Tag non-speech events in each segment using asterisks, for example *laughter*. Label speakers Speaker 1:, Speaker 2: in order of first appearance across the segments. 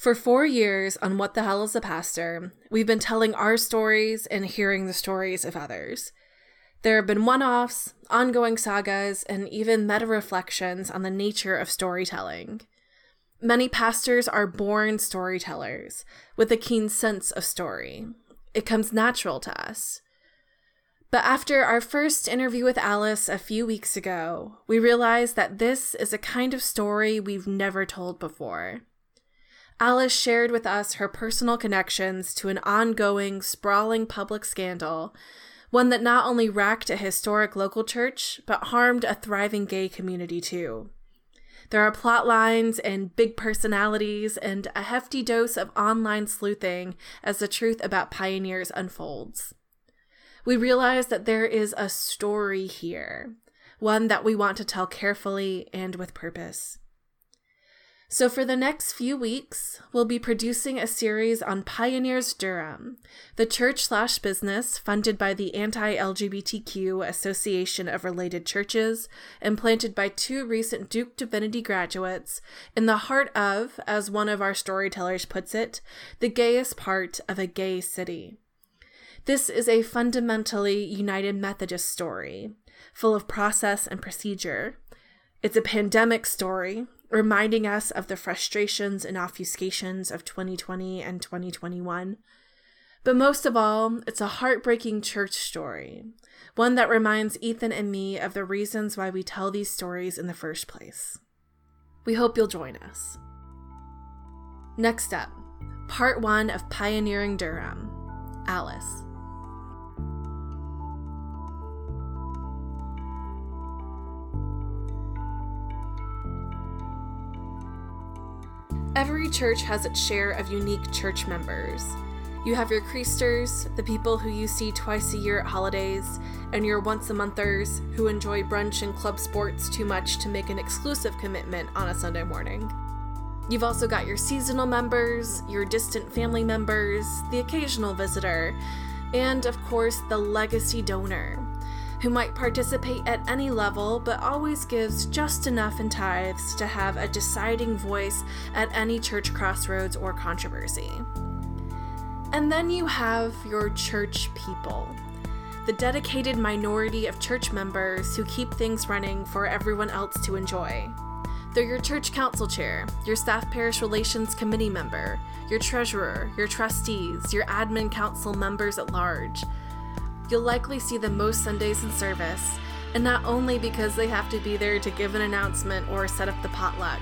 Speaker 1: For four years on What the Hell is a Pastor, we've been telling our stories and hearing the stories of others. There have been one offs, ongoing sagas, and even meta reflections on the nature of storytelling. Many pastors are born storytellers with a keen sense of story. It comes natural to us. But after our first interview with Alice a few weeks ago, we realized that this is a kind of story we've never told before. Alice shared with us her personal connections to an ongoing, sprawling public scandal, one that not only racked a historic local church, but harmed a thriving gay community too. There are plot lines and big personalities and a hefty dose of online sleuthing as the truth about pioneers unfolds. We realize that there is a story here, one that we want to tell carefully and with purpose. So, for the next few weeks, we'll be producing a series on Pioneers Durham, the church slash business funded by the Anti LGBTQ Association of Related Churches and planted by two recent Duke Divinity graduates in the heart of, as one of our storytellers puts it, the gayest part of a gay city. This is a fundamentally United Methodist story, full of process and procedure. It's a pandemic story reminding us of the frustrations and obfuscations of 2020 and 2021. But most of all, it's a heartbreaking church story, one that reminds Ethan and me of the reasons why we tell these stories in the first place. We hope you'll join us. Next up, part one of Pioneering Durham Alice. Every church has its share of unique church members. You have your creasters, the people who you see twice a year at holidays, and your once a monthers who enjoy brunch and club sports too much to make an exclusive commitment on a Sunday morning. You've also got your seasonal members, your distant family members, the occasional visitor, and of course, the legacy donor who might participate at any level but always gives just enough in tithes to have a deciding voice at any church crossroads or controversy. And then you have your church people, the dedicated minority of church members who keep things running for everyone else to enjoy. They're your church council chair, your staff parish relations committee member, your treasurer, your trustees, your admin council members at large, you'll likely see them most Sundays in service, and not only because they have to be there to give an announcement or set up the potluck.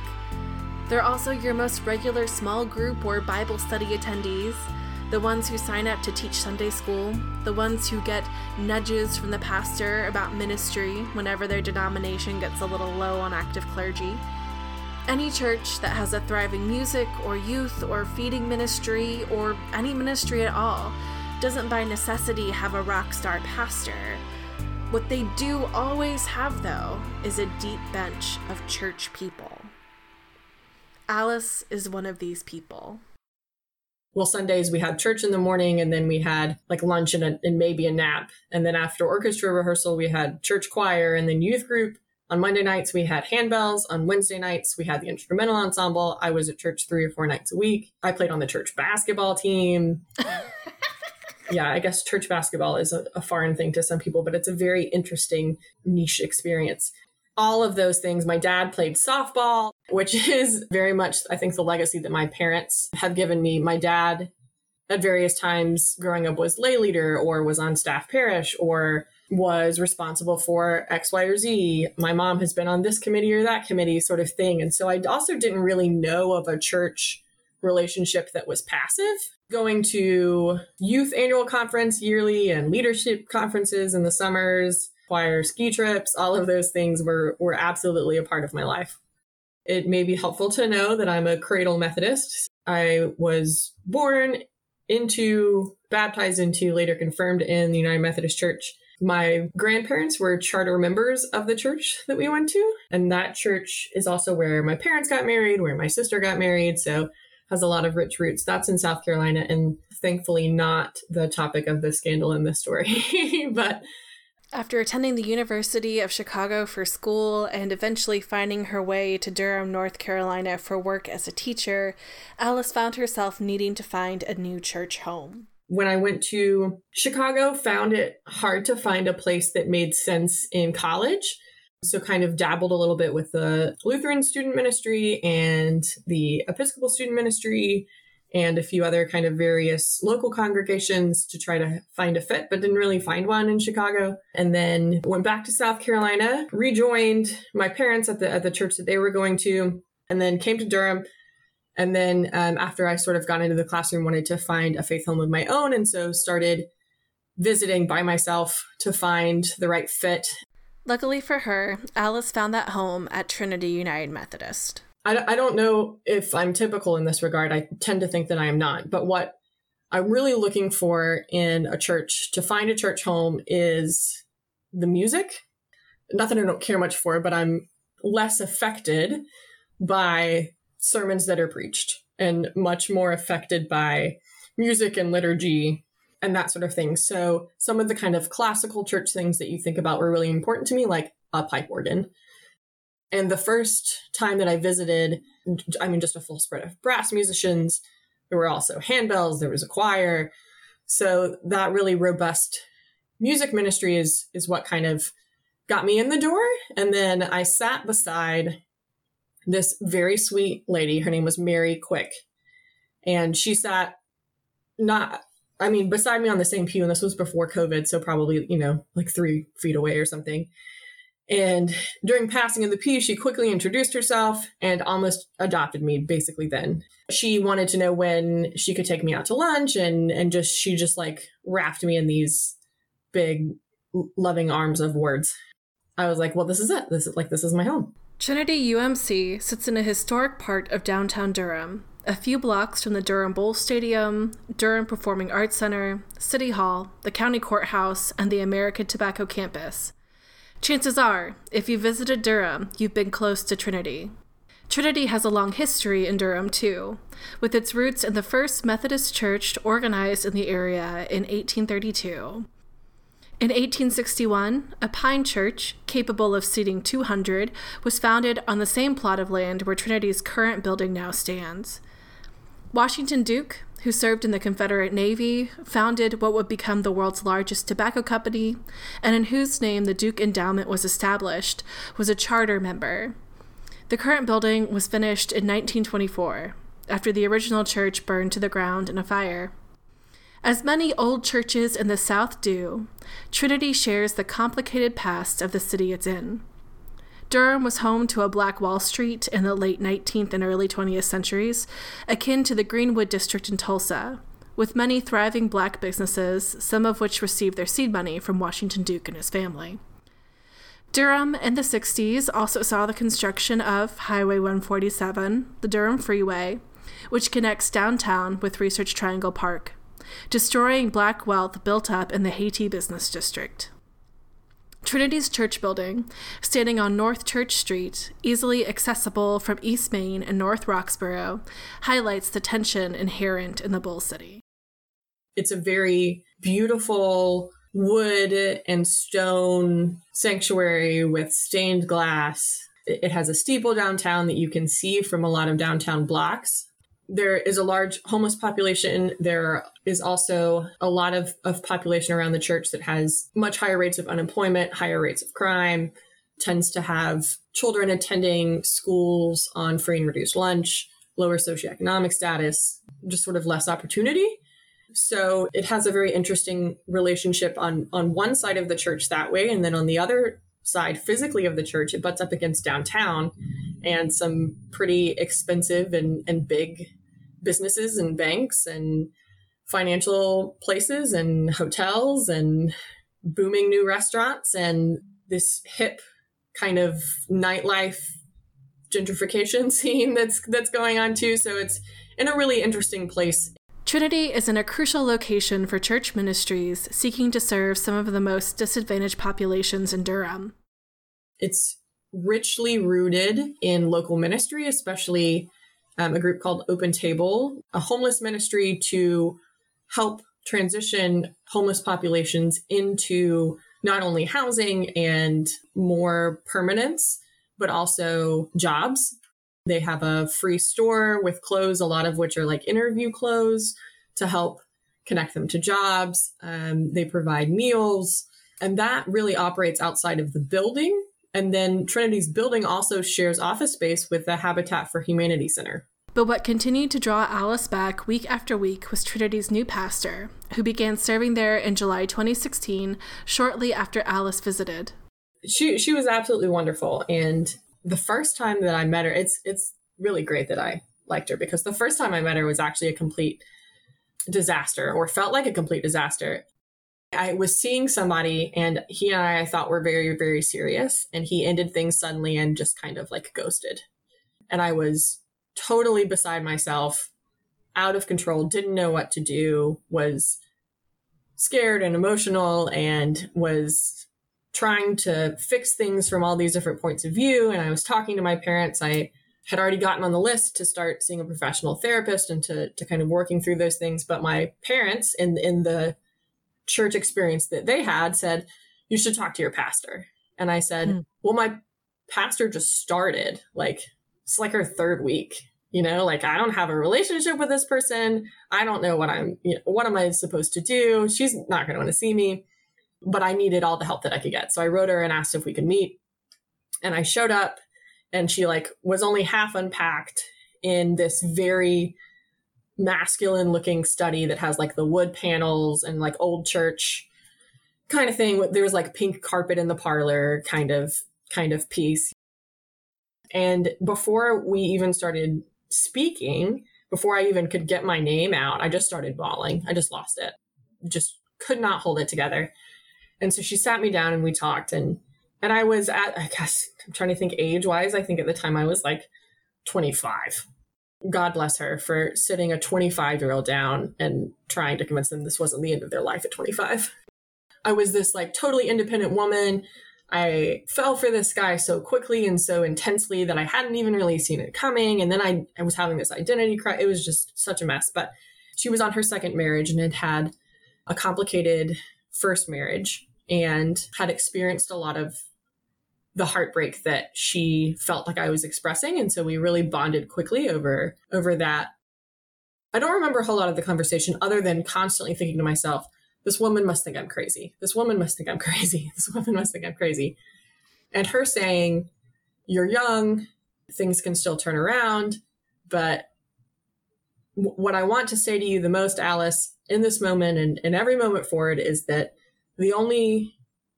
Speaker 1: They're also your most regular small group or Bible study attendees, the ones who sign up to teach Sunday school, the ones who get nudges from the pastor about ministry whenever their denomination gets a little low on active clergy. Any church that has a thriving music or youth or feeding ministry or any ministry at all doesn't by necessity have a rock star pastor. What they do always have, though, is a deep bench of church people. Alice is one of these people.
Speaker 2: Well, Sundays we had church in the morning and then we had like lunch and, a, and maybe a nap. And then after orchestra rehearsal, we had church choir and then youth group. On Monday nights, we had handbells. On Wednesday nights, we had the instrumental ensemble. I was at church three or four nights a week. I played on the church basketball team. *laughs* yeah, I guess church basketball is a, a foreign thing to some people, but it's a very interesting niche experience. All of those things. My dad played softball, which *laughs* is very much, I think, the legacy that my parents have given me. My dad, at various times growing up, was lay leader or was on staff parish or was responsible for X, Y, or Z. My mom has been on this committee or that committee, sort of thing. And so I also didn't really know of a church relationship that was passive. Going to youth annual conference yearly and leadership conferences in the summers, choir ski trips, all of those things were, were absolutely a part of my life. It may be helpful to know that I'm a cradle Methodist. I was born into, baptized into, later confirmed in the United Methodist Church. My grandparents were charter members of the church that we went to. And that church is also where my parents got married, where my sister got married. So has a lot of rich roots. That's in South Carolina and thankfully not the topic of the scandal in this story. *laughs* but
Speaker 1: After attending the University of Chicago for school and eventually finding her way to Durham, North Carolina for work as a teacher, Alice found herself needing to find a new church home.
Speaker 2: When I went to Chicago, found it hard to find a place that made sense in college. So kind of dabbled a little bit with the Lutheran student ministry and the Episcopal student ministry and a few other kind of various local congregations to try to find a fit, but didn't really find one in Chicago. And then went back to South Carolina, rejoined my parents at the at the church that they were going to, and then came to Durham. And then um, after I sort of got into the classroom, wanted to find a faith home of my own, and so started visiting by myself to find the right fit.
Speaker 1: Luckily for her, Alice found that home at Trinity United Methodist.
Speaker 2: I, don't know if I'm typical in this regard. I tend to think that I am not. But what I'm really looking for in a church to find a church home is the music. Nothing I don't care much for, but I'm less affected by sermons that are preached and much more affected by music and liturgy and that sort of thing. So some of the kind of classical church things that you think about were really important to me, like a pipe organ and the first time that I visited, I mean, just a full spread of brass musicians. There were also handbells. There was a choir. So that really robust music ministry is is what kind of got me in the door. And then I sat beside this very sweet lady. Her name was Mary Quick, and she sat not. I mean, beside me on the same pew, and this was before COVID, so probably you know like three feet away or something. And during passing of the pew, she quickly introduced herself and almost adopted me basically then. She wanted to know when she could take me out to lunch and and just she just like wrapped me in these big loving arms of words. I was like, well, this is it. This is like this is my home.
Speaker 1: Trinity UMC sits in a historic part of downtown Durham, a few blocks from the Durham Bulls Stadium, Durham Performing Arts Center, City Hall, the County Courthouse, and the American Tobacco Campus. Chances are, if you visited Durham, you've been close to Trinity. Trinity has a long history in Durham, too, with its roots in the first Methodist church organized in the area in 1832. In 1861, a pine church, capable of seating 200, was founded on the same plot of land where Trinity's current building now stands. Washington Duke, who served in the Confederate Navy, founded what would become the world's largest tobacco company, and in whose name the Duke Endowment was established, was a charter member. The current building was finished in 1924, after the original church burned to the ground in a fire. As many old churches in the South do, Trinity shares the complicated past of the city it's in. Durham was home to a Black Wall Street in the late 19th and early 20th centuries, akin to the Greenwood District in Tulsa, with many thriving black businesses, some of which received their seed money from Washington Duke and his family. Durham in the 60s also saw the construction of Highway 147, the Durham Freeway, which connects downtown with Research Triangle Park, destroying black wealth built up in the Hayti business district. Trinity's church building, standing on North Church Street, easily accessible from East Main and North Roxboro, highlights the tension inherent in the Bull City.
Speaker 2: It's a very beautiful wood and stone sanctuary with stained glass. It has a steeple downtown that you can see from a lot of downtown blocks there is a large homeless population. There is also a lot of, of population around the church that has much higher rates of unemployment, higher rates of crime, tends to have children attending schools on free and reduced lunch, lower socioeconomic status, just sort of less opportunity. So it has a very interesting relationship on, on one side of the church that way. And then on the other side, physically of the church, it butts up against downtown and some pretty expensive and, and big businesses and banks and financial places and hotels and booming new restaurants and this hip kind of nightlife gentrification *laughs* scene that's that's going on too so it's in a really interesting place
Speaker 1: Trinity is in a crucial location for church ministries seeking to serve some of the most disadvantaged populations in Durham.
Speaker 2: It's richly rooted in local ministry, especially um, a group called Open Table, a homeless ministry to help transition homeless populations into not only housing and more permanence, but also jobs. They have a free store with clothes, a lot of which are like interview clothes to help connect them to jobs. Um, they provide meals, and that really operates outside of the building. And then Trinity's building also shares office space with the Habitat for Humanity Center.
Speaker 1: But what continued to draw Alice back week after week was Trinity's new pastor, who began serving there in July 2016, shortly after Alice visited.
Speaker 2: She she was absolutely wonderful, and the first time that I met her, it's it's really great that I liked her because the first time I met her was actually a complete disaster, or felt like a complete disaster. I was seeing somebody, and he and I, I thought were very very serious, and he ended things suddenly and just kind of like ghosted, and I was totally beside myself, out of control, didn't know what to do, was scared and emotional, and was trying to fix things from all these different points of view. And I was talking to my parents. I had already gotten on the list to start seeing a professional therapist and to, to kind of working through those things. But my parents, in, in the church experience that they had, said, You should talk to your pastor. And I said, hmm. Well, my pastor just started. Like, it's like her third week you know like i don't have a relationship with this person i don't know what i'm you know, what am i supposed to do she's not going to want to see me but i needed all the help that i could get so i wrote her and asked if we could meet and i showed up and she like was only half unpacked in this very masculine looking study that has like the wood panels and like old church kind of thing there was like pink carpet in the parlor kind of kind of piece and before we even started speaking, before I even could get my name out, I just started bawling. I just lost it. Just could not hold it together. And so she sat me down and we talked and and I was at I guess I'm trying to think age wise, I think at the time I was like 25. God bless her for sitting a 25 year old down and trying to convince them this wasn't the end of their life at 25. I was this like totally independent woman I fell for this guy so quickly and so intensely that I hadn't even really seen it coming. And then I, I was having this identity crisis. It was just such a mess. But she was on her second marriage and had had a complicated first marriage and had experienced a lot of the heartbreak that she felt like I was expressing. And so we really bonded quickly over over that. I don't remember a whole lot of the conversation other than constantly thinking to myself, this woman must think I'm crazy. This woman must think I'm *laughs* crazy. This woman must think I'm crazy. And her saying, You're young, things can still turn around. But what I want to say to you the most, Alice, in this moment and, and every moment forward is that the only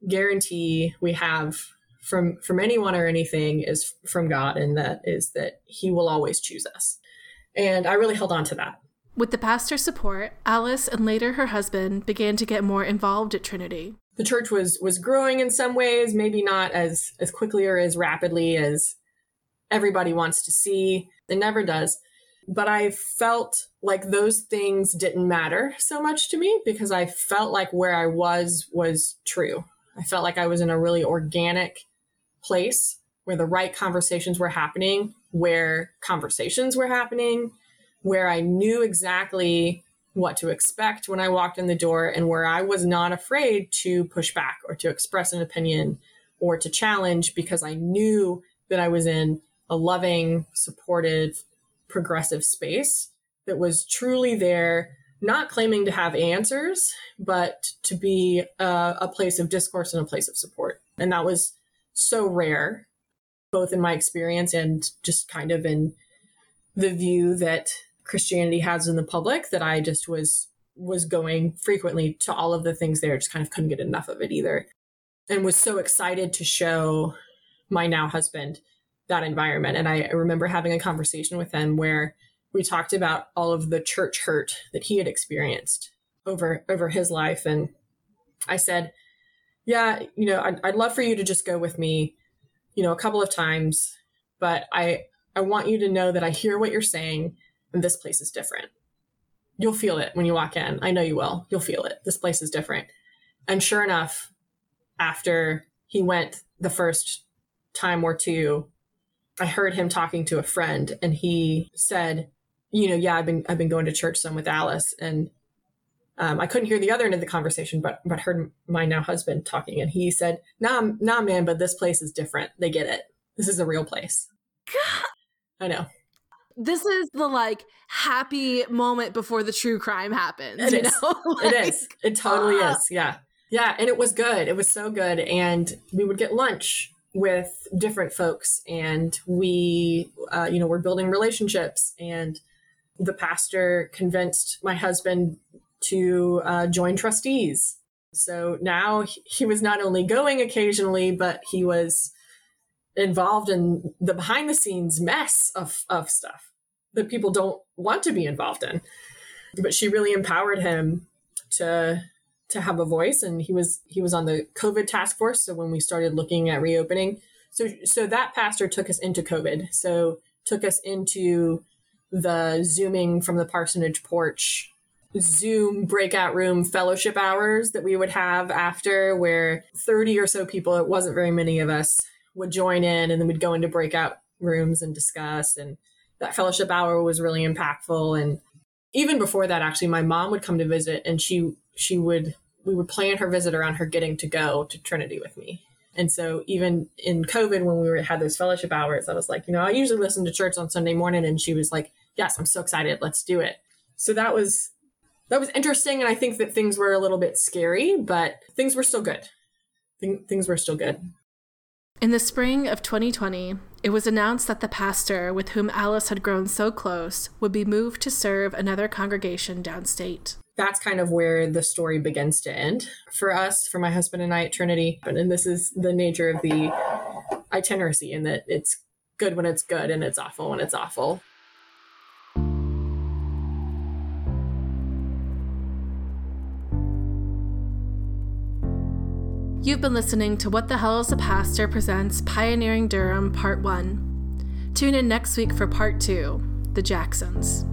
Speaker 2: guarantee we have from from anyone or anything is from God, and that is that He will always choose us. And I really held on to that.
Speaker 1: With the pastor's support, Alice and later her husband began to get more involved at Trinity.
Speaker 2: The church was was growing in some ways, maybe not as as quickly or as rapidly as everybody wants to see. It never does. But I felt like those things didn't matter so much to me because I felt like where I was was true. I felt like I was in a really organic place where the right conversations were happening, where conversations were happening, where I knew exactly what to expect when I walked in the door and where I was not afraid to push back or to express an opinion or to challenge because I knew that I was in a loving, supportive, progressive space that was truly there, not claiming to have answers, but to be a, a place of discourse and a place of support. And that was so rare, both in my experience and just kind of in the view that Christianity has in the public that I just was was going frequently to all of the things there, just kind of couldn't get enough of it either. And was so excited to show my now husband that environment. And I, remember having a conversation with him where we talked about all of the church hurt that he had experienced over over his life. And I said, Yeah, you know, I'd, I'd love for you to just go with me, you know, a couple of times, but I I want you to know that I hear what you're saying and this place is different. You'll feel it when you walk in. I know you will. You'll feel it. This place is different. And sure enough, after he went the first time or two, I heard him talking to a friend and he said, you know, yeah, I've been I've been going to church some with Alice and um, I couldn't hear the other end of the conversation, but but heard my now husband talking, and he said, "Nah, nah, man, but this place is different. They get it. This is a real place." God. I know.
Speaker 1: This is the like happy moment before the true crime happens.
Speaker 2: It
Speaker 1: you
Speaker 2: is.
Speaker 1: know, *laughs*
Speaker 2: like, it is. It totally is. Yeah, yeah, and it was good. It was so good, and we would get lunch with different folks, and we, uh, you know, we're building relationships, and the pastor convinced my husband to uh, join trustees. So now he was not only going occasionally, but he was involved in the behind the scenes mess of, of stuff that people don't want to be involved in. But she really empowered him to to have a voice and he was he was on the COVID task force. So when we started looking at reopening, so so that pastor took us into COVID. So took us into the zooming from the parsonage porch Zoom breakout room fellowship hours that we would have after, where 30 or so people, it wasn't very many of us, would join in and then we'd go into breakout rooms and discuss. And that fellowship hour was really impactful. And even before that, actually, my mom would come to visit and she, she would, we would plan her visit around her getting to go to Trinity with me. And so even in COVID, when we were, had those fellowship hours, I was like, you know, I usually listen to church on Sunday morning. And she was like, yes, I'm so excited. Let's do it. So that was that was interesting. And I think that things were a little bit scary, but things were still good. Th- things were still good.
Speaker 1: In the spring of 2020, it was announced that the pastor with whom Alice had grown so close would be moved to serve another congregation downstate.
Speaker 2: That's kind of where the story begins to end for us, for my husband and I at Trinity. And this is the nature of the itineracy, in that it's good when it's good and it's awful when it's awful.
Speaker 1: You've been listening to What the Hell is a Pastor presents Pioneering Durham Part 1. Tune in next week for Part 2 The Jacksons.